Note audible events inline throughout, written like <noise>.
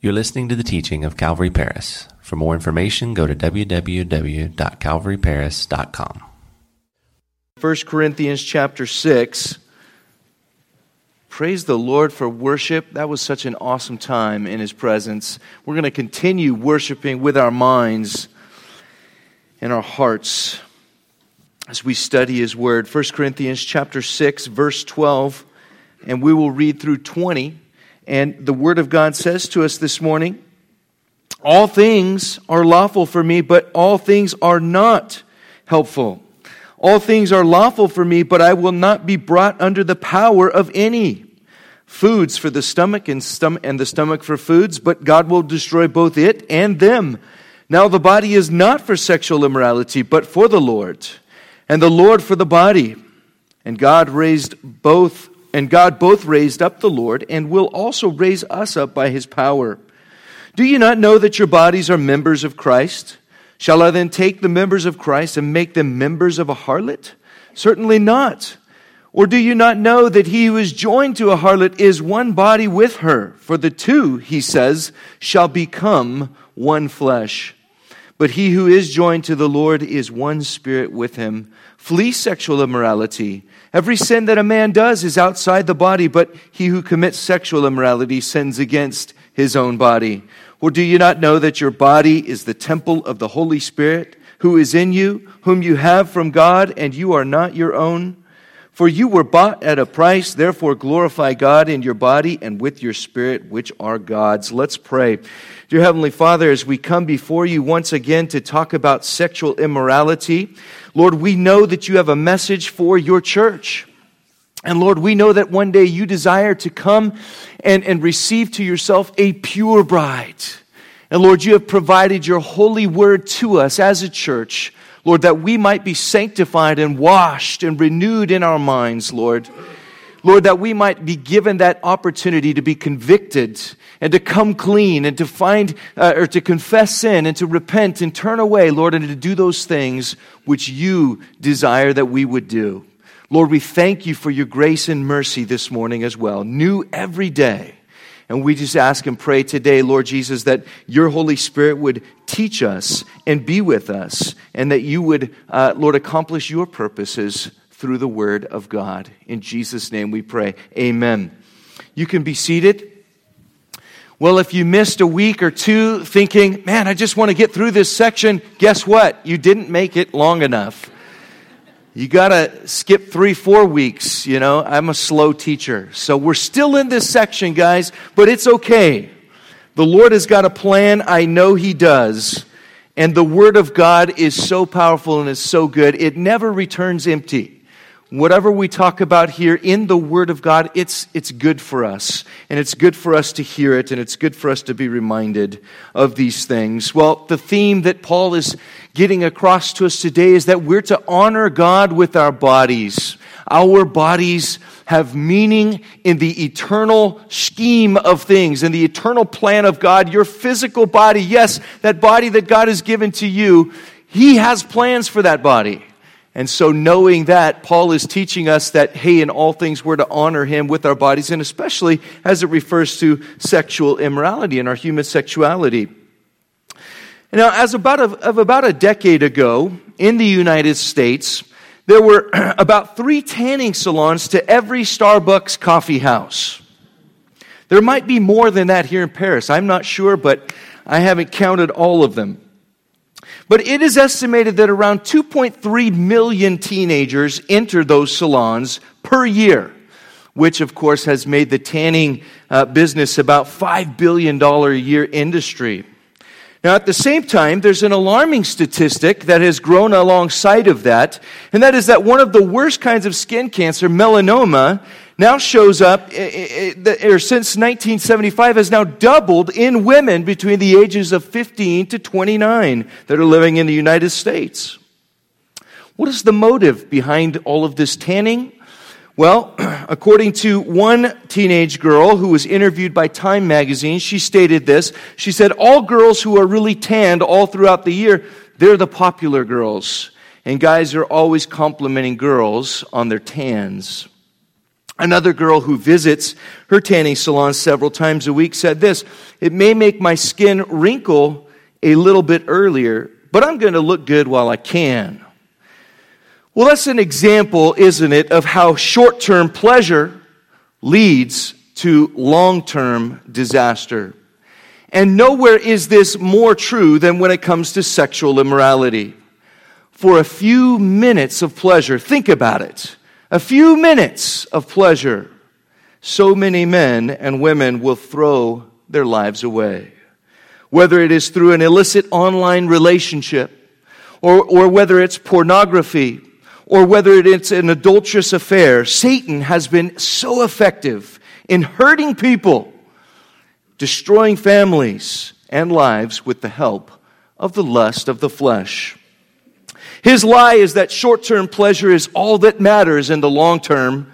You're listening to the teaching of Calvary Paris. For more information, go to www.calvaryparis.com. 1 Corinthians chapter 6. Praise the Lord for worship. That was such an awesome time in His presence. We're going to continue worshiping with our minds and our hearts as we study His Word. 1 Corinthians chapter 6, verse 12, and we will read through 20. And the Word of God says to us this morning All things are lawful for me, but all things are not helpful. All things are lawful for me, but I will not be brought under the power of any. Foods for the stomach and, stom- and the stomach for foods, but God will destroy both it and them. Now the body is not for sexual immorality, but for the Lord, and the Lord for the body. And God raised both and God both raised up the Lord and will also raise us up by his power. Do you not know that your bodies are members of Christ? Shall I then take the members of Christ and make them members of a harlot? Certainly not. Or do you not know that he who is joined to a harlot is one body with her? For the two, he says, shall become one flesh. But he who is joined to the Lord is one spirit with him. Flee sexual immorality. Every sin that a man does is outside the body, but he who commits sexual immorality sins against his own body. Or do you not know that your body is the temple of the Holy Spirit, who is in you, whom you have from God, and you are not your own? For you were bought at a price, therefore glorify God in your body and with your spirit, which are God's. Let's pray. Dear Heavenly Father, as we come before you once again to talk about sexual immorality, Lord, we know that you have a message for your church. And Lord, we know that one day you desire to come and, and receive to yourself a pure bride. And Lord, you have provided your holy word to us as a church, Lord, that we might be sanctified and washed and renewed in our minds, Lord. Lord, that we might be given that opportunity to be convicted and to come clean and to find uh, or to confess sin and to repent and turn away, Lord, and to do those things which you desire that we would do. Lord, we thank you for your grace and mercy this morning as well, new every day. And we just ask and pray today, Lord Jesus, that your Holy Spirit would teach us and be with us, and that you would, uh, Lord, accomplish your purposes through the Word of God. In Jesus' name we pray. Amen. You can be seated. Well, if you missed a week or two thinking, man, I just want to get through this section, guess what? You didn't make it long enough. You got to skip three, four weeks. You know, I'm a slow teacher. So we're still in this section, guys, but it's okay. The Lord has got a plan. I know He does. And the Word of God is so powerful and is so good, it never returns empty whatever we talk about here in the Word of God, it's, it's good for us. And it's good for us to hear it, and it's good for us to be reminded of these things. Well, the theme that Paul is getting across to us today is that we're to honor God with our bodies. Our bodies have meaning in the eternal scheme of things, in the eternal plan of God. Your physical body, yes, that body that God has given to you, He has plans for that body. And so, knowing that, Paul is teaching us that, hey, in all things we're to honor him with our bodies, and especially as it refers to sexual immorality and our human sexuality. Now, as about a, of about a decade ago in the United States, there were <clears throat> about three tanning salons to every Starbucks coffee house. There might be more than that here in Paris. I'm not sure, but I haven't counted all of them. But it is estimated that around 2.3 million teenagers enter those salons per year, which of course has made the tanning uh, business about $5 billion a year industry. Now, at the same time, there's an alarming statistic that has grown alongside of that, and that is that one of the worst kinds of skin cancer, melanoma, now shows up, eh, eh, eh, or since 1975, has now doubled in women between the ages of 15 to 29 that are living in the United States. What is the motive behind all of this tanning? Well, <clears throat> according to one teenage girl who was interviewed by Time magazine, she stated this. She said, All girls who are really tanned all throughout the year, they're the popular girls. And guys are always complimenting girls on their tans. Another girl who visits her tanning salon several times a week said this It may make my skin wrinkle a little bit earlier, but I'm going to look good while I can. Well, that's an example, isn't it, of how short term pleasure leads to long term disaster. And nowhere is this more true than when it comes to sexual immorality. For a few minutes of pleasure, think about it a few minutes of pleasure, so many men and women will throw their lives away. Whether it is through an illicit online relationship, or, or whether it's pornography, or whether it's an adulterous affair, Satan has been so effective in hurting people, destroying families and lives with the help of the lust of the flesh. His lie is that short term pleasure is all that matters in the long term,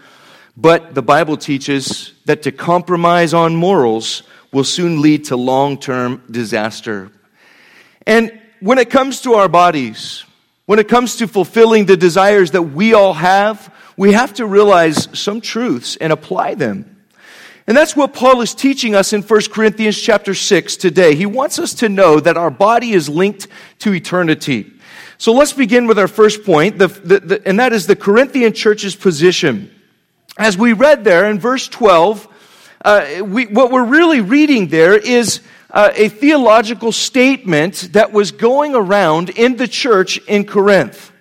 but the Bible teaches that to compromise on morals will soon lead to long term disaster. And when it comes to our bodies, when it comes to fulfilling the desires that we all have, we have to realize some truths and apply them. And that's what Paul is teaching us in 1 Corinthians chapter 6 today. He wants us to know that our body is linked to eternity. So let's begin with our first point, the, the, the, and that is the Corinthian church's position. As we read there in verse 12, uh, we, what we're really reading there is uh, a theological statement that was going around in the church in Corinth.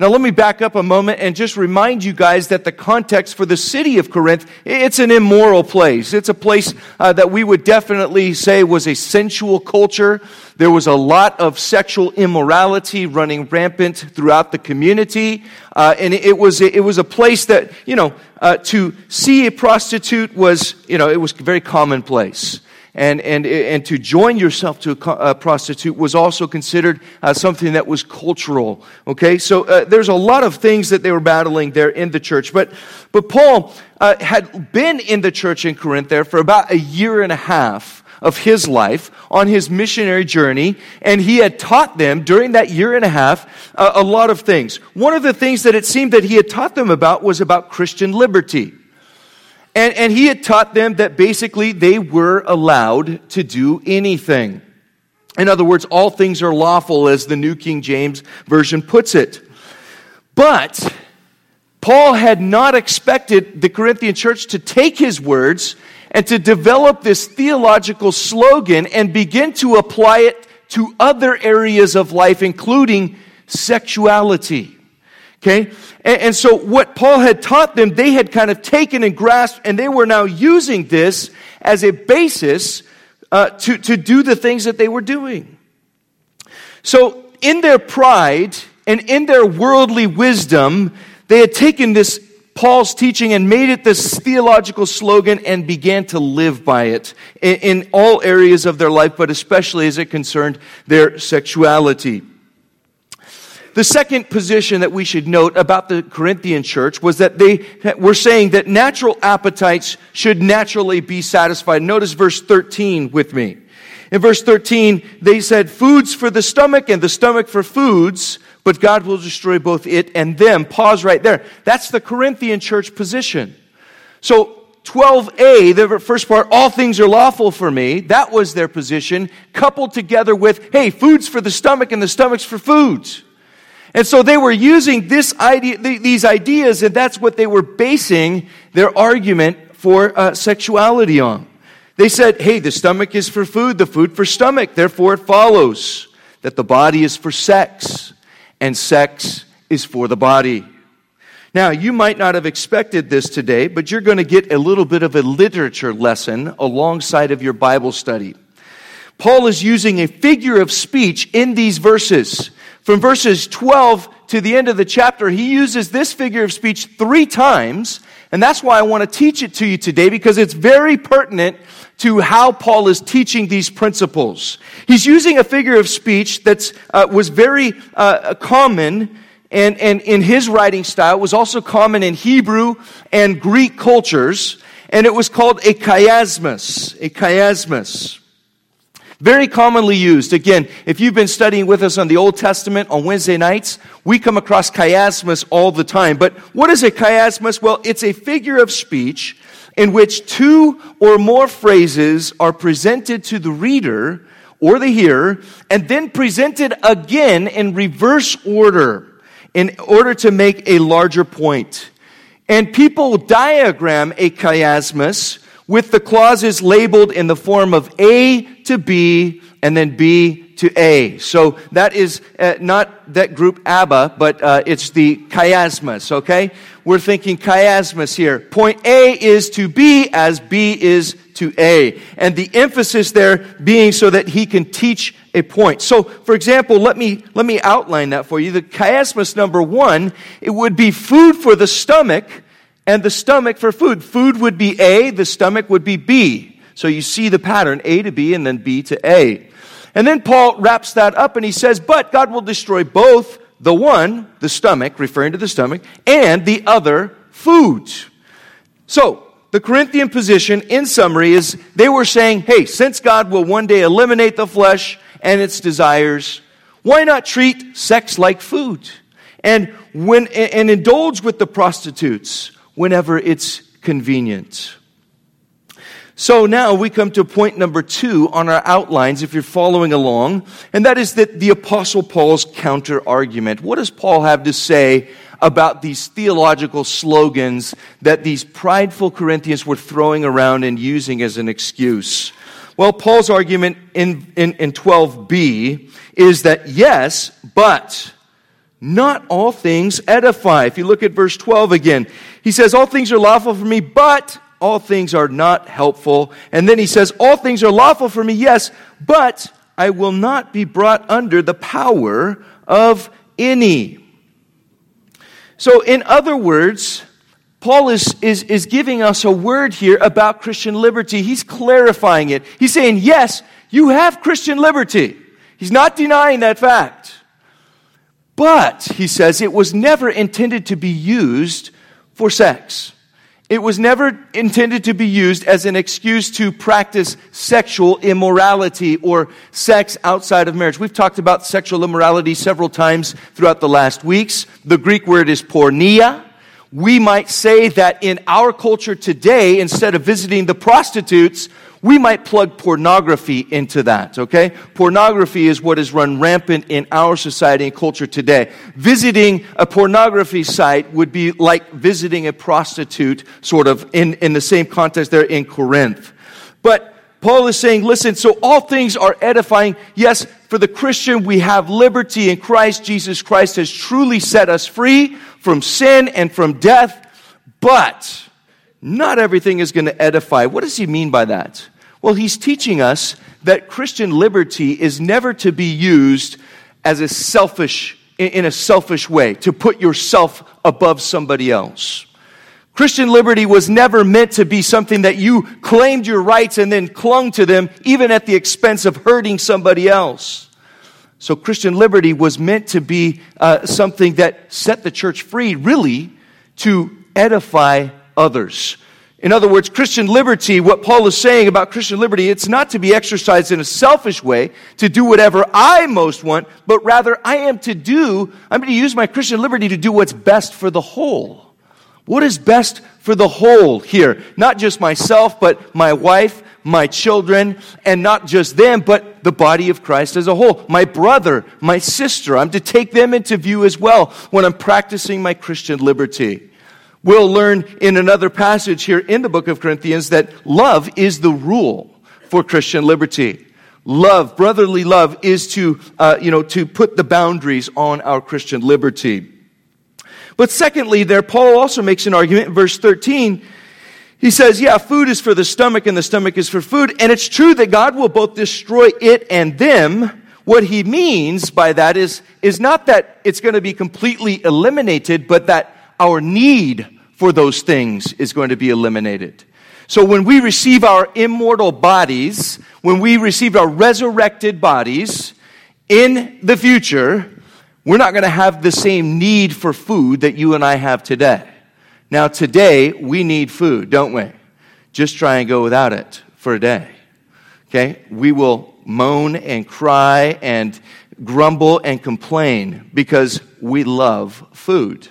Now, let me back up a moment and just remind you guys that the context for the city of Corinth, it's an immoral place. It's a place uh, that we would definitely say was a sensual culture. There was a lot of sexual immorality running rampant throughout the community. Uh, and it was, it was a place that, you know, uh, to see a prostitute was, you know, it was very commonplace and, and, and to join yourself to a, prostitute was also considered uh, something that was cultural. Okay, so uh, there's a lot of things that they were battling there in the church. But, but Paul uh, had been in the church in Corinth there for about a year and a half of his life on his missionary journey, and he had taught them during that year and a half uh, a lot of things. One of the things that it seemed that he had taught them about was about Christian liberty. And, and he had taught them that basically they were allowed to do anything. In other words, all things are lawful, as the New King James Version puts it. But Paul had not expected the Corinthian church to take his words and to develop this theological slogan and begin to apply it to other areas of life, including sexuality. Okay? And, and, so what Paul had taught them, they had kind of taken and grasped, and they were now using this as a basis uh, to, to do the things that they were doing. So in their pride and in their worldly wisdom, they had taken this Paul's teaching and made it this theological slogan and began to live by it in, in all areas of their life, but especially as it concerned their sexuality. The second position that we should note about the Corinthian church was that they were saying that natural appetites should naturally be satisfied. Notice verse 13 with me. In verse 13, they said, Foods for the stomach and the stomach for foods, but God will destroy both it and them. Pause right there. That's the Corinthian church position. So 12a, the first part, all things are lawful for me, that was their position, coupled together with, hey, food's for the stomach and the stomach's for foods. And so they were using this idea, these ideas, and that's what they were basing their argument for uh, sexuality on. They said, hey, the stomach is for food, the food for stomach. Therefore, it follows that the body is for sex, and sex is for the body. Now, you might not have expected this today, but you're going to get a little bit of a literature lesson alongside of your Bible study. Paul is using a figure of speech in these verses. From verses 12 to the end of the chapter, he uses this figure of speech three times. And that's why I want to teach it to you today because it's very pertinent to how Paul is teaching these principles. He's using a figure of speech that uh, was very uh, common and, and in his writing style was also common in Hebrew and Greek cultures, and it was called a chiasmus, a chiasmus. Very commonly used. Again, if you've been studying with us on the Old Testament on Wednesday nights, we come across chiasmus all the time. But what is a chiasmus? Well, it's a figure of speech in which two or more phrases are presented to the reader or the hearer and then presented again in reverse order in order to make a larger point. And people diagram a chiasmus with the clauses labeled in the form of A to B and then B to A. So that is uh, not that group ABBA, but uh, it's the chiasmus, okay? We're thinking chiasmus here. Point A is to B as B is to A. And the emphasis there being so that he can teach a point. So, for example, let me, let me outline that for you. The chiasmus number one, it would be food for the stomach and the stomach for food. Food would be A, the stomach would be B. So you see the pattern A to B and then B to A. And then Paul wraps that up and he says, But God will destroy both the one, the stomach, referring to the stomach, and the other, food. So, the Corinthian position, in summary, is they were saying, hey, since God will one day eliminate the flesh and its desires, why not treat sex like food? And, when, and indulge with the prostitutes whenever it's convenient. So now we come to point number two on our outlines, if you're following along, and that is that the Apostle Paul's counter argument. What does Paul have to say about these theological slogans that these prideful Corinthians were throwing around and using as an excuse? Well, Paul's argument in, in, in 12b is that yes, but not all things edify. If you look at verse 12 again, he says, All things are lawful for me, but all things are not helpful. And then he says, All things are lawful for me, yes, but I will not be brought under the power of any. So, in other words, Paul is, is, is giving us a word here about Christian liberty. He's clarifying it. He's saying, yes, you have Christian liberty. He's not denying that fact. But, he says, it was never intended to be used for sex. It was never intended to be used as an excuse to practice sexual immorality or sex outside of marriage. We've talked about sexual immorality several times throughout the last weeks. The Greek word is porneia. We might say that in our culture today, instead of visiting the prostitutes, we might plug pornography into that, okay? Pornography is what is run rampant in our society and culture today. Visiting a pornography site would be like visiting a prostitute, sort of, in, in the same context there in Corinth. But Paul is saying, listen, so all things are edifying. Yes, for the Christian, we have liberty in Christ. Jesus Christ has truly set us free from sin and from death. But not everything is going to edify. What does he mean by that? Well, he's teaching us that Christian liberty is never to be used as a selfish, in a selfish way, to put yourself above somebody else. Christian liberty was never meant to be something that you claimed your rights and then clung to them, even at the expense of hurting somebody else. So, Christian liberty was meant to be uh, something that set the church free, really, to edify others. In other words, Christian liberty, what Paul is saying about Christian liberty, it's not to be exercised in a selfish way, to do whatever I most want, but rather I am to do, I'm going to use my Christian liberty to do what's best for the whole. What is best for the whole here? Not just myself, but my wife, my children, and not just them, but the body of Christ as a whole. My brother, my sister, I'm to take them into view as well when I'm practicing my Christian liberty. We'll learn in another passage here in the book of Corinthians that love is the rule for Christian liberty. Love, brotherly love, is to, uh, you know, to put the boundaries on our Christian liberty. But secondly, there, Paul also makes an argument in verse 13. He says, yeah, food is for the stomach and the stomach is for food. And it's true that God will both destroy it and them. What he means by that is, is not that it's going to be completely eliminated, but that our need for those things is going to be eliminated. So when we receive our immortal bodies, when we receive our resurrected bodies in the future, we're not going to have the same need for food that you and I have today. Now, today, we need food, don't we? Just try and go without it for a day. Okay? We will moan and cry and grumble and complain because we love food.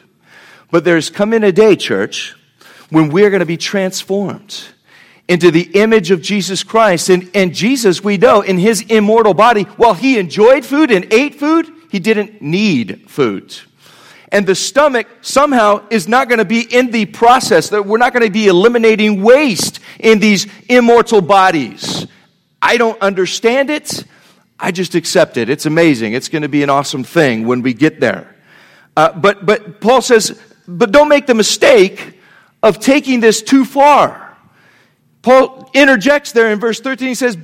But there's coming a day, church, when we're going to be transformed into the image of Jesus Christ. And, and Jesus, we know, in his immortal body, while he enjoyed food and ate food, he didn't need food. And the stomach somehow is not going to be in the process, that we're not going to be eliminating waste in these immortal bodies. I don't understand it. I just accept it. It's amazing. It's going to be an awesome thing when we get there. Uh, but, but Paul says, but don't make the mistake of taking this too far. Paul interjects there in verse 13. He says,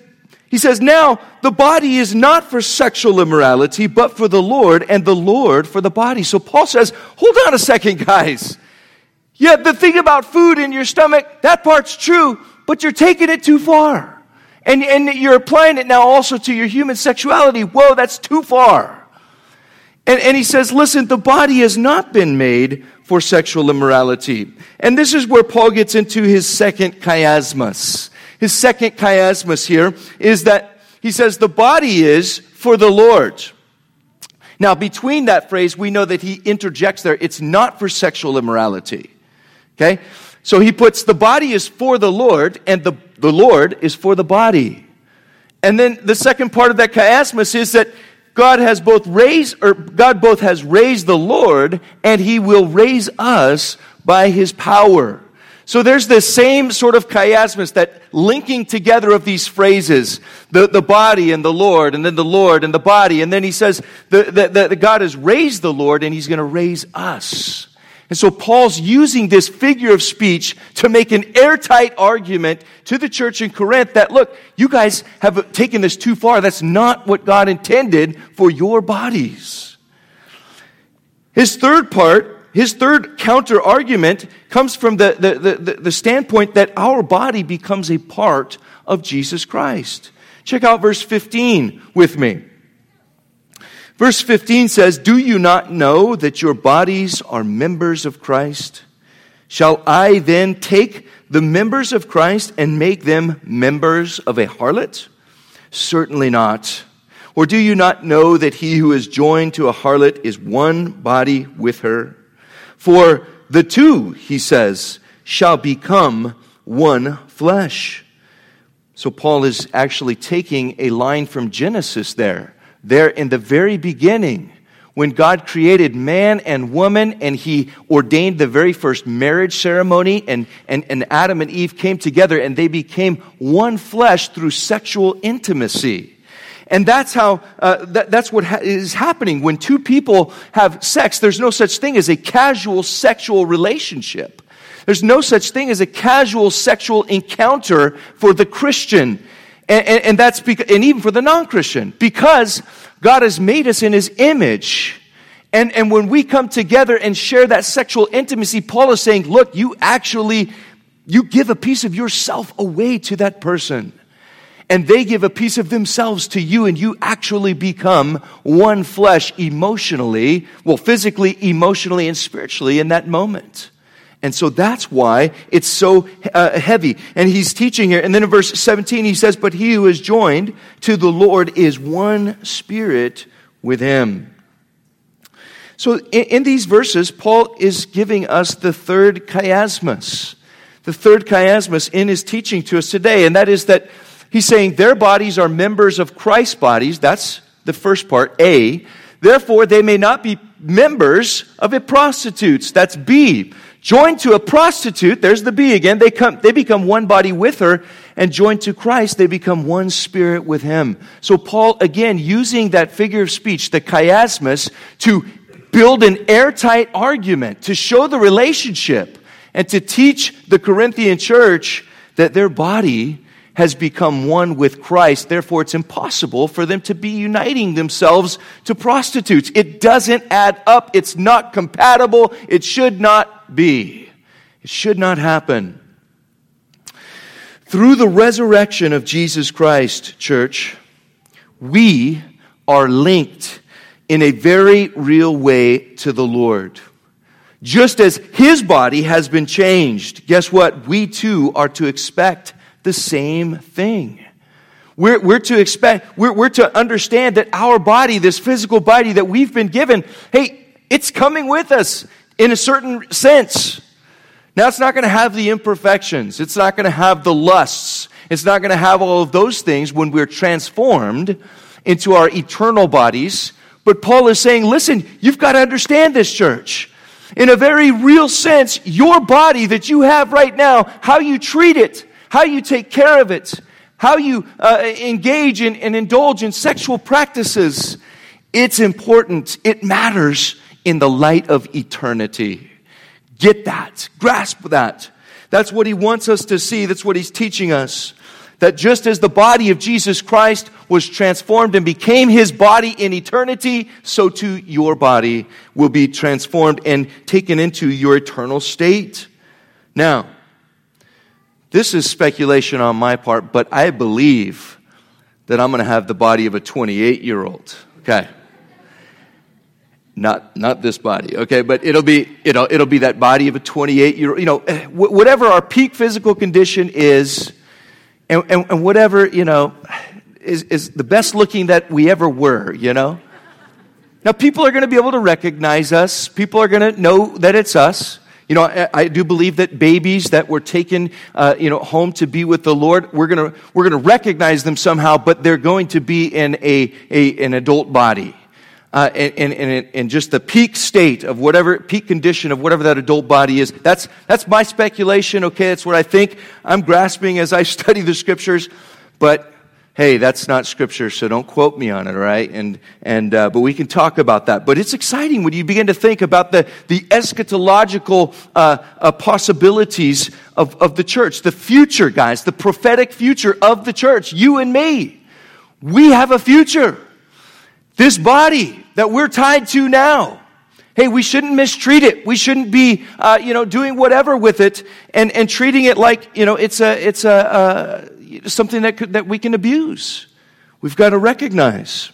he says, Now the body is not for sexual immorality, but for the Lord, and the Lord for the body. So Paul says, Hold on a second, guys. Yeah, the thing about food in your stomach, that part's true, but you're taking it too far. And, and you're applying it now also to your human sexuality. Whoa, that's too far. And, and he says, listen, the body has not been made for sexual immorality. And this is where Paul gets into his second chiasmus. His second chiasmus here is that he says the body is for the Lord. Now, between that phrase, we know that he interjects there, it's not for sexual immorality. Okay? So he puts the body is for the Lord, and the the Lord is for the body. And then the second part of that chiasmus is that God has both raised, or God both has raised the Lord and he will raise us by his power. So there's this same sort of chiasmus, that linking together of these phrases, the, the body and the Lord, and then the Lord and the body. And then he says that the, the, God has raised the Lord and he's going to raise us. And so Paul's using this figure of speech to make an airtight argument to the church in Corinth that, look, you guys have taken this too far. That's not what God intended for your bodies. His third part, his third counter argument comes from the, the, the, the standpoint that our body becomes a part of Jesus Christ. Check out verse 15 with me. Verse 15 says, Do you not know that your bodies are members of Christ? Shall I then take the members of Christ and make them members of a harlot? Certainly not. Or do you not know that he who is joined to a harlot is one body with her? For the two, he says, shall become one flesh. So Paul is actually taking a line from Genesis there there in the very beginning when God created man and woman and he ordained the very first marriage ceremony and, and, and Adam and Eve came together and they became one flesh through sexual intimacy. And that's how, uh, that, that's what ha- is happening. When two people have sex, there's no such thing as a casual sexual relationship. There's no such thing as a casual sexual encounter for the Christian. And, and, and that's because, and even for the non-Christian, because God has made us in his image. And, and when we come together and share that sexual intimacy, Paul is saying, look, you actually, you give a piece of yourself away to that person. And they give a piece of themselves to you, and you actually become one flesh emotionally, well, physically, emotionally, and spiritually in that moment. And so that's why it's so uh, heavy. And he's teaching here. And then in verse 17, he says, But he who is joined to the Lord is one spirit with him. So in, in these verses, Paul is giving us the third chiasmus. The third chiasmus in his teaching to us today. And that is that he's saying their bodies are members of Christ's bodies. That's the first part, A. Therefore, they may not be members of a prostitutes. That's B joined to a prostitute, there's the B again, they, come, they become one body with her, and joined to Christ, they become one spirit with him. So Paul, again, using that figure of speech, the chiasmus, to build an airtight argument, to show the relationship, and to teach the Corinthian church that their body has become one with Christ. Therefore, it's impossible for them to be uniting themselves to prostitutes. It doesn't add up. It's not compatible. It should be. It should not happen. Through the resurrection of Jesus Christ, church, we are linked in a very real way to the Lord. Just as his body has been changed, guess what? We too are to expect the same thing. We're, we're to expect, we're, we're to understand that our body, this physical body that we've been given, hey, it's coming with us in a certain sense. Now, it's not going to have the imperfections. It's not going to have the lusts. It's not going to have all of those things when we're transformed into our eternal bodies. But Paul is saying, listen, you've got to understand this, church. In a very real sense, your body that you have right now, how you treat it, how you take care of it, how you uh, engage in and indulge in sexual practices, it's important. It matters in the light of eternity. Get that. Grasp that. That's what he wants us to see. That's what he's teaching us. That just as the body of Jesus Christ was transformed and became his body in eternity, so too your body will be transformed and taken into your eternal state. Now, this is speculation on my part, but I believe that I'm going to have the body of a 28 year old. Okay. Not, not this body, okay, but it'll be, it'll, it'll be that body of a 28 year old, you know, eh, whatever our peak physical condition is, and, and, and whatever, you know, is, is the best looking that we ever were, you know? Now, people are going to be able to recognize us. People are going to know that it's us. You know, I, I, do believe that babies that were taken, uh, you know, home to be with the Lord, we're going to we're going to recognize them somehow, but they're going to be in a, a an adult body uh, in, in, in just the peak state of whatever, peak condition of whatever that adult body is. That's, that's my speculation, okay? That's what I think I'm grasping as I <laughs> study the scriptures. But hey, that's not scripture, so don't quote me on it, all right? And, and, uh, but we can talk about that. But it's exciting when you begin to think about the, the eschatological uh, uh, possibilities of, of the church, the future, guys, the prophetic future of the church, you and me. We have a future. This body that we're tied to now. Hey, we shouldn't mistreat it. We shouldn't be, uh, you know, doing whatever with it and, and treating it like, you know, it's a, it's a, uh, something that could, that we can abuse. We've got to recognize.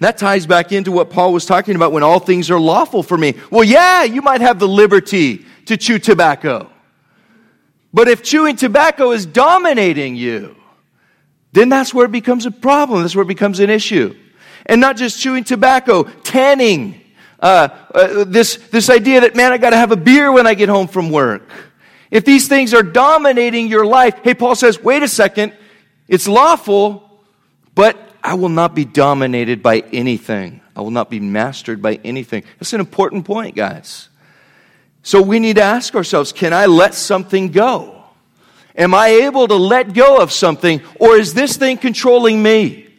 That ties back into what Paul was talking about when all things are lawful for me. Well, yeah, you might have the liberty to chew tobacco. But if chewing tobacco is dominating you, then that's where it becomes a problem. That's where it becomes an issue. And not just chewing tobacco, tanning. Uh, uh, this, this idea that, man, I got to have a beer when I get home from work. If these things are dominating your life, hey, Paul says, wait a second, it's lawful, but I will not be dominated by anything. I will not be mastered by anything. That's an important point, guys. So we need to ask ourselves can I let something go? Am I able to let go of something, or is this thing controlling me?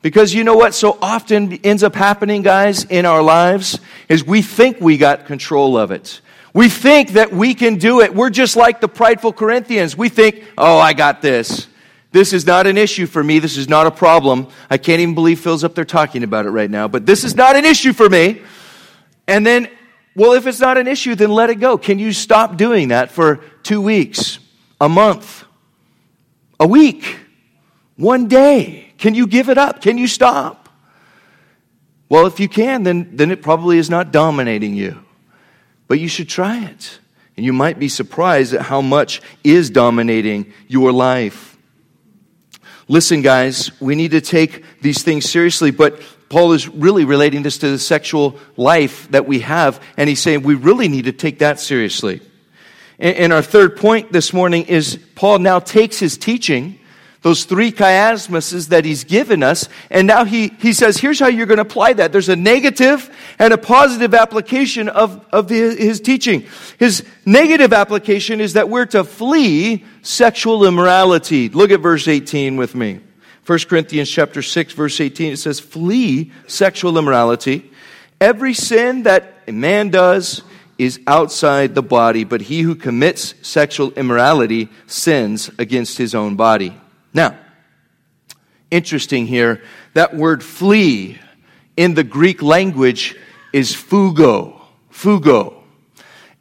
Because you know what so often ends up happening, guys, in our lives is we think we got control of it. We think that we can do it. We're just like the prideful Corinthians. We think, oh, I got this. This is not an issue for me. This is not a problem. I can't even believe Phil's up there talking about it right now, but this is not an issue for me. And then, well, if it's not an issue, then let it go. Can you stop doing that for two weeks, a month, a week, one day? Can you give it up? Can you stop? Well, if you can, then, then it probably is not dominating you. But you should try it. And you might be surprised at how much is dominating your life. Listen, guys, we need to take these things seriously, but Paul is really relating this to the sexual life that we have, and he's saying we really need to take that seriously. And our third point this morning is Paul now takes his teaching those three chiasmuses that he's given us. And now he, he says, here's how you're going to apply that. There's a negative and a positive application of, of the, his teaching. His negative application is that we're to flee sexual immorality. Look at verse 18 with me. 1 Corinthians chapter 6 verse 18 it says flee sexual immorality every sin that a man does is outside the body but he who commits sexual immorality sins against his own body now, interesting here, that word flee in the Greek language is fugo. Fugo.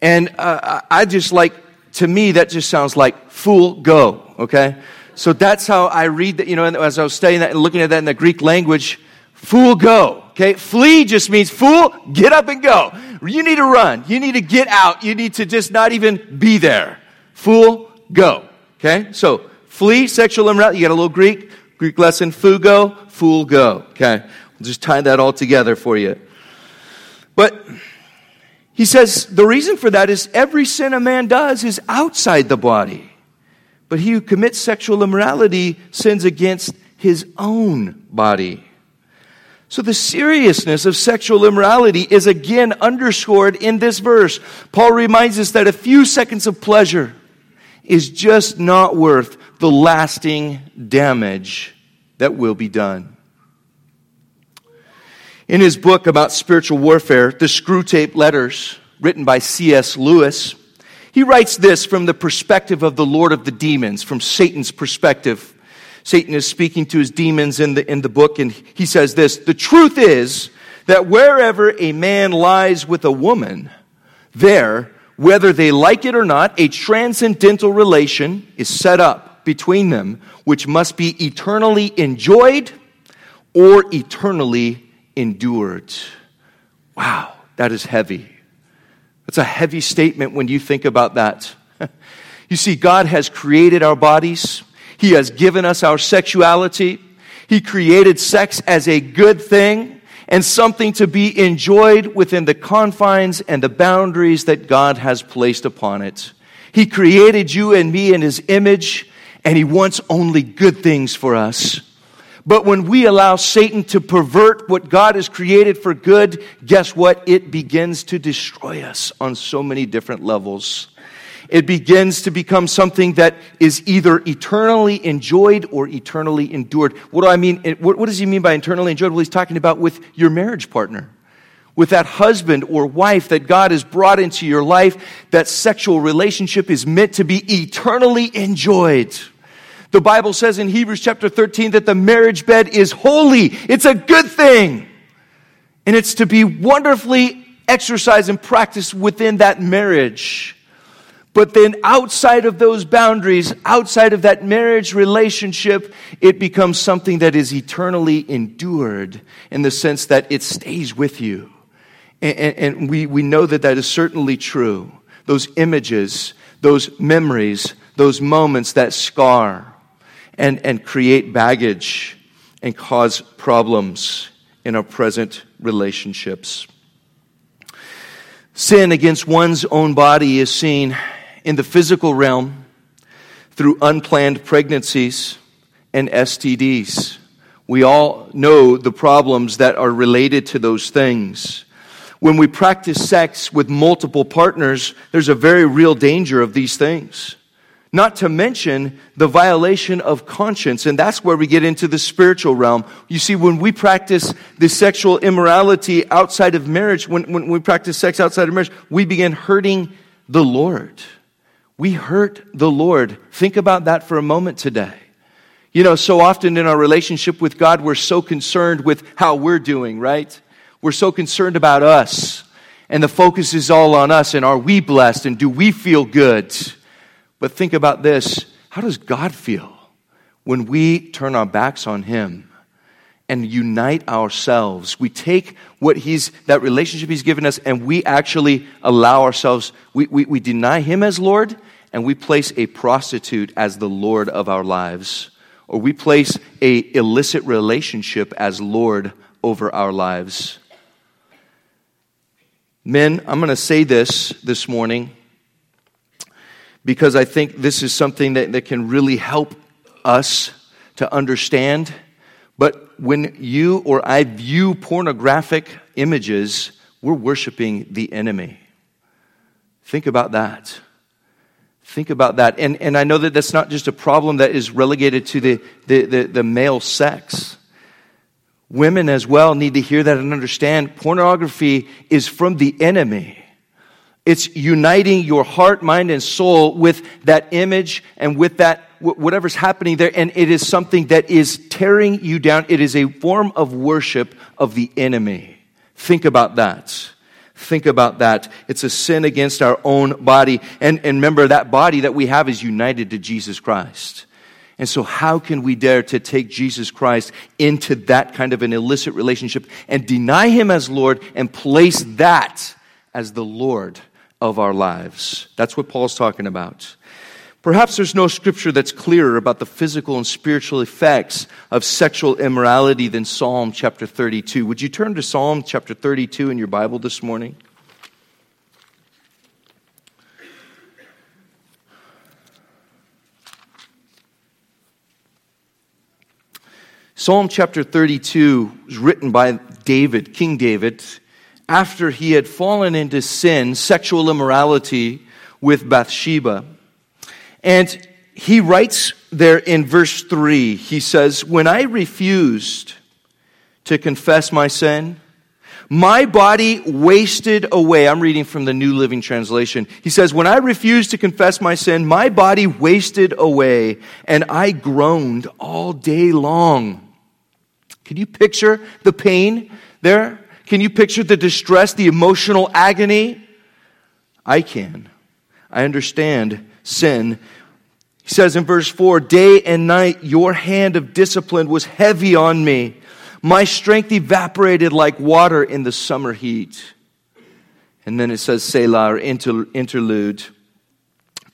And uh, I just like, to me, that just sounds like fool, go, okay? So that's how I read that, you know, as I was studying that and looking at that in the Greek language, fool, go, okay? Flee just means fool, get up and go. You need to run. You need to get out. You need to just not even be there. Fool, go, okay? So Flee sexual immorality. You got a little Greek. Greek lesson, fugo, fool go. Okay. We'll just tie that all together for you. But he says the reason for that is every sin a man does is outside the body. But he who commits sexual immorality sins against his own body. So the seriousness of sexual immorality is again underscored in this verse. Paul reminds us that a few seconds of pleasure is just not worth the lasting damage that will be done. In his book about spiritual warfare, The Screwtape Letters, written by C.S. Lewis, he writes this from the perspective of the Lord of the demons, from Satan's perspective. Satan is speaking to his demons in the, in the book, and he says this The truth is that wherever a man lies with a woman, there, whether they like it or not, a transcendental relation is set up between them, which must be eternally enjoyed or eternally endured. Wow, that is heavy. That's a heavy statement when you think about that. <laughs> you see, God has created our bodies, He has given us our sexuality. He created sex as a good thing and something to be enjoyed within the confines and the boundaries that God has placed upon it. He created you and me in His image, and He wants only good things for us. But when we allow Satan to pervert what God has created for good, guess what? It begins to destroy us on so many different levels. It begins to become something that is either eternally enjoyed or eternally endured. What do I mean? What does he mean by eternally enjoyed? Well, he's talking about with your marriage partner with that husband or wife that God has brought into your life, that sexual relationship is meant to be eternally enjoyed. The Bible says in Hebrews chapter 13 that the marriage bed is holy. It's a good thing. And it's to be wonderfully exercised and practiced within that marriage. But then outside of those boundaries, outside of that marriage relationship, it becomes something that is eternally endured in the sense that it stays with you. And, and, we, we know that that is certainly true. Those images, those memories, those moments that scar and, and create baggage and cause problems in our present relationships. Sin against one's own body is seen in the physical realm through unplanned pregnancies and STDs. We all know the problems that are related to those things. When we practice sex with multiple partners, there's a very real danger of these things. Not to mention the violation of conscience. And that's where we get into the spiritual realm. You see, when we practice the sexual immorality outside of marriage, when, when we practice sex outside of marriage, we begin hurting the Lord. We hurt the Lord. Think about that for a moment today. You know, so often in our relationship with God, we're so concerned with how we're doing, right? We're so concerned about us. And the focus is all on us. And are we blessed? And do we feel good? But think about this how does God feel when we turn our backs on Him and unite ourselves? We take what He's, that relationship He's given us, and we actually allow ourselves, we, we, we deny Him as Lord, and we place a prostitute as the Lord of our lives. Or we place a illicit relationship as Lord over our lives. Men, I'm going to say this this morning because I think this is something that, that can really help us to understand. When you or I view pornographic images, we're worshiping the enemy. Think about that. Think about that. And, and I know that that's not just a problem that is relegated to the, the, the, the male sex. Women as well need to hear that and understand pornography is from the enemy. It's uniting your heart, mind, and soul with that image and with that, whatever's happening there. And it is something that is tearing you down. It is a form of worship of the enemy. Think about that. Think about that. It's a sin against our own body. And, and remember, that body that we have is united to Jesus Christ. And so, how can we dare to take Jesus Christ into that kind of an illicit relationship and deny him as Lord and place that as the Lord of our lives. That's what Paul's talking about. Perhaps there's no scripture that's clearer about the physical and spiritual effects of sexual immorality than Psalm chapter 32. Would you turn to Psalm chapter 32 in your Bible this morning? Psalm chapter 32 was written by David, King David, after he had fallen into sin, sexual immorality with Bathsheba. And he writes there in verse 3, he says, When I refused to confess my sin, my body wasted away. I'm reading from the New Living Translation. He says, When I refused to confess my sin, my body wasted away, and I groaned all day long. Can you picture the pain there? Can you picture the distress, the emotional agony? I can. I understand sin. He says in verse 4 Day and night, your hand of discipline was heavy on me. My strength evaporated like water in the summer heat. And then it says Selah or interlude.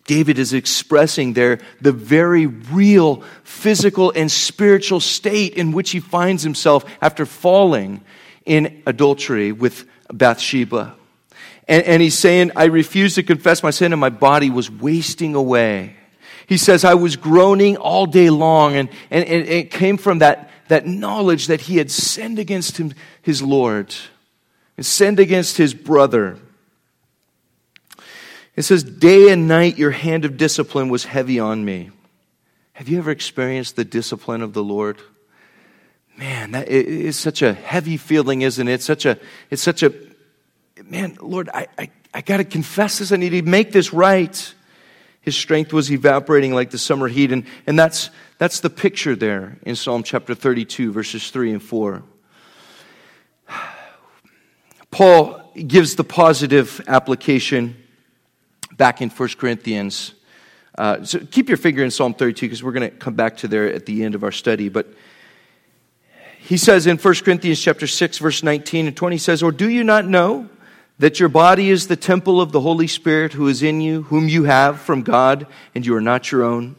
David is expressing there the very real physical and spiritual state in which he finds himself after falling in adultery with Bathsheba. And, and, he's saying, I refused to confess my sin, and my body was wasting away. He says, I was groaning all day long, and, and, and it came from that, that knowledge that he had sinned against him, his Lord, and sinned against his brother. It says, Day and night your hand of discipline was heavy on me. Have you ever experienced the discipline of the Lord? Man, that is such a heavy feeling, isn't it? Such a, it's such a, man, Lord, I, I, I got to confess this. I need to make this right. His strength was evaporating like the summer heat. And, and that's, that's the picture there in Psalm chapter 32, verses 3 and 4. Paul gives the positive application back in 1 Corinthians. Uh, so keep your finger in Psalm 32 because we're going to come back to there at the end of our study. But he says in 1 Corinthians chapter 6, verse 19 and 20, he says, Or do you not know that your body is the temple of the Holy Spirit who is in you, whom you have from God, and you are not your own?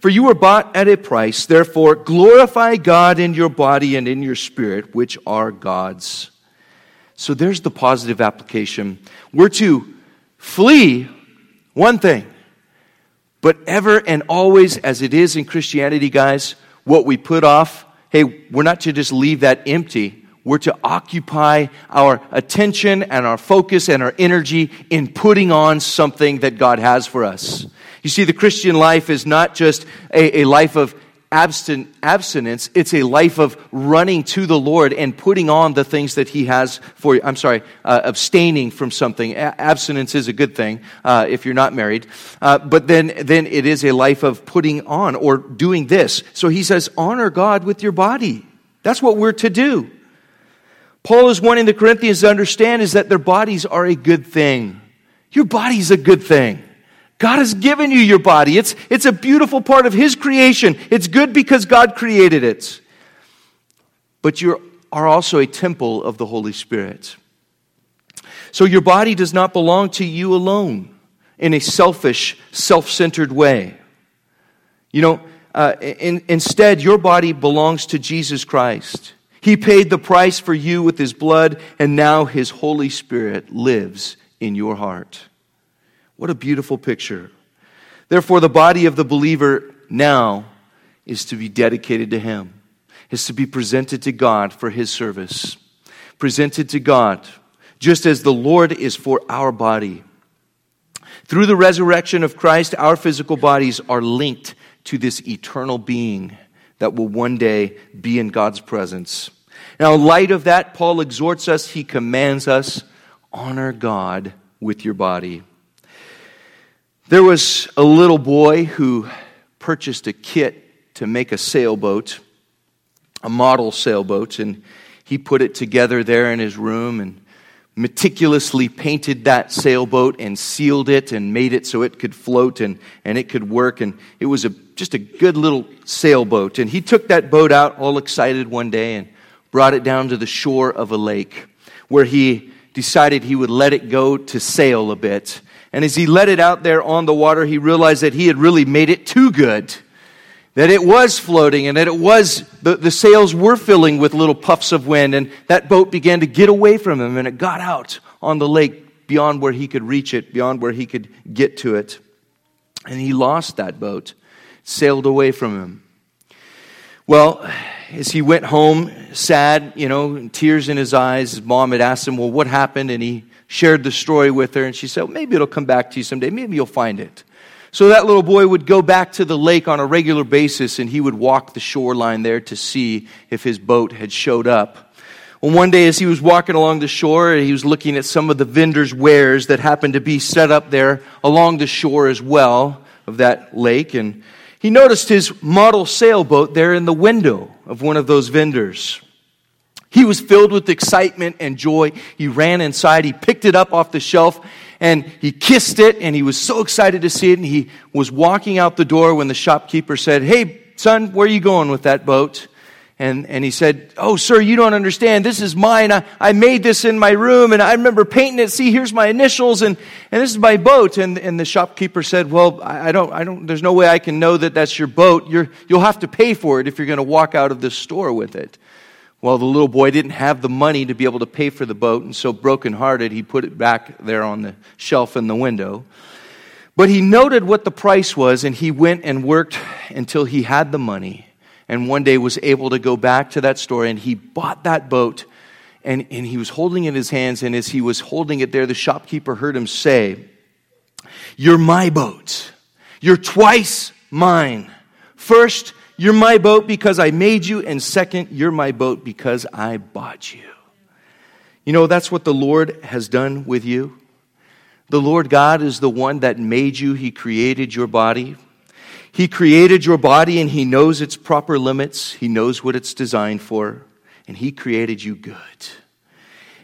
For you were bought at a price. Therefore, glorify God in your body and in your spirit, which are God's. So there's the positive application. We're to flee one thing. But ever and always, as it is in Christianity, guys, what we put off, hey, we're not to just leave that empty. We're to occupy our attention and our focus and our energy in putting on something that God has for us. You see, the Christian life is not just a, a life of abstin- abstinence, it's a life of running to the Lord and putting on the things that He has for you. I'm sorry, uh, abstaining from something. A- abstinence is a good thing uh, if you're not married. Uh, but then, then it is a life of putting on or doing this. So He says, honor God with your body. That's what we're to do. Paul is wanting the Corinthians to understand is that their bodies are a good thing. Your body's a good thing. God has given you your body. It's, it's a beautiful part of His creation. It's good because God created it. But you are also a temple of the Holy Spirit. So your body does not belong to you alone in a selfish, self centered way. You know, uh, in, instead, your body belongs to Jesus Christ. He paid the price for you with His blood, and now His Holy Spirit lives in your heart. What a beautiful picture. Therefore, the body of the believer now is to be dedicated to Him, is to be presented to God for His service. Presented to God, just as the Lord is for our body. Through the resurrection of Christ, our physical bodies are linked to this eternal being that will one day be in God's presence. Now, in light of that, Paul exhorts us, he commands us honor God with your body. There was a little boy who purchased a kit to make a sailboat, a model sailboat, and he put it together there in his room and meticulously painted that sailboat and sealed it and made it so it could float and, and it could work. And it was a, just a good little sailboat. And he took that boat out all excited one day and brought it down to the shore of a lake where he decided he would let it go to sail a bit And as he let it out there on the water, he realized that he had really made it too good. That it was floating and that it was, the, the sails were filling with little puffs of wind. And that boat began to get away from him and it got out on the lake beyond where he could reach it, beyond where he could get to it. And he lost that boat, sailed away from him. Well, as he went home, sad, you know, tears in his eyes, his mom had asked him, Well, what happened? And he shared the story with her, and she said, well, Maybe it'll come back to you someday. Maybe you'll find it. So that little boy would go back to the lake on a regular basis, and he would walk the shoreline there to see if his boat had showed up. Well, one day as he was walking along the shore, he was looking at some of the vendors' wares that happened to be set up there along the shore as well of that lake. And he noticed his model sailboat there in the window of one of those vendors. He was filled with excitement and joy. He ran inside, he picked it up off the shelf, and he kissed it, and he was so excited to see it. And he was walking out the door when the shopkeeper said, Hey, son, where are you going with that boat? And, and he said, Oh, sir, you don't understand. This is mine. I, I made this in my room, and I remember painting it. See, here's my initials, and, and this is my boat. And, and the shopkeeper said, Well, I, I don't, I don't, there's no way I can know that that's your boat. You're, you'll have to pay for it if you're going to walk out of this store with it. Well, the little boy didn't have the money to be able to pay for the boat, and so brokenhearted, he put it back there on the shelf in the window. But he noted what the price was, and he went and worked until he had the money, and one day was able to go back to that store, and he bought that boat, and, and he was holding it in his hands, and as he was holding it there, the shopkeeper heard him say, You're my boat. You're twice mine. First, you're my boat because I made you. And second, you're my boat because I bought you. You know, that's what the Lord has done with you. The Lord God is the one that made you, He created your body. He created your body and He knows its proper limits, He knows what it's designed for, and He created you good.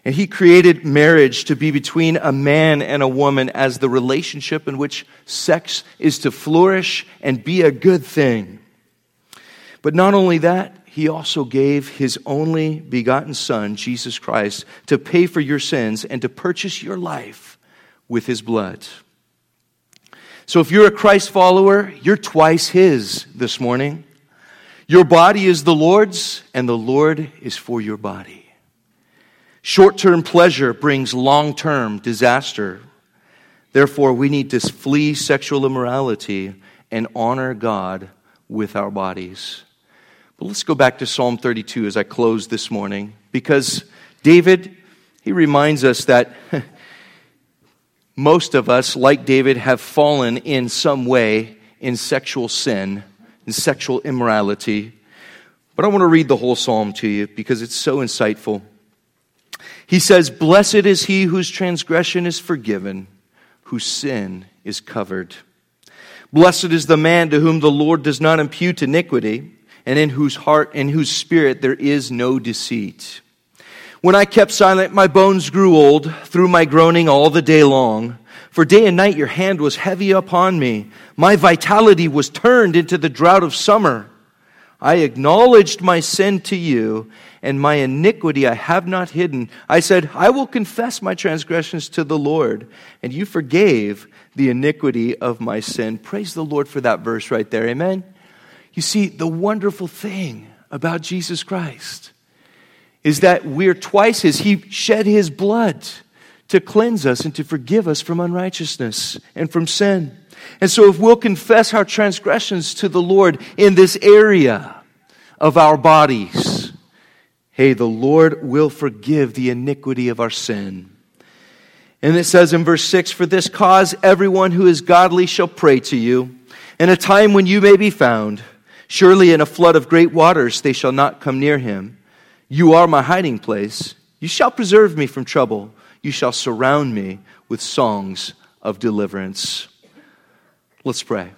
And He created marriage to be between a man and a woman as the relationship in which sex is to flourish and be a good thing. But not only that, he also gave his only begotten Son, Jesus Christ, to pay for your sins and to purchase your life with his blood. So if you're a Christ follower, you're twice his this morning. Your body is the Lord's, and the Lord is for your body. Short term pleasure brings long term disaster. Therefore, we need to flee sexual immorality and honor God with our bodies. But let's go back to Psalm 32 as I close this morning, because David, he reminds us that <laughs> most of us, like David, have fallen in some way in sexual sin, in sexual immorality. But I want to read the whole psalm to you because it's so insightful. He says, Blessed is he whose transgression is forgiven, whose sin is covered. Blessed is the man to whom the Lord does not impute iniquity and in whose heart and whose spirit there is no deceit. When I kept silent, my bones grew old through my groaning all the day long. For day and night your hand was heavy upon me. My vitality was turned into the drought of summer. I acknowledged my sin to you, and my iniquity I have not hidden. I said, I will confess my transgressions to the Lord, and you forgave the iniquity of my sin. Praise the Lord for that verse right there. Amen. You see, the wonderful thing about Jesus Christ is that we're twice his. He shed his blood to cleanse us and to forgive us from unrighteousness and from sin. And so, if we'll confess our transgressions to the Lord in this area of our bodies, hey, the Lord will forgive the iniquity of our sin. And it says in verse 6 For this cause, everyone who is godly shall pray to you, in a time when you may be found. Surely in a flood of great waters they shall not come near him. You are my hiding place. You shall preserve me from trouble. You shall surround me with songs of deliverance. Let's pray.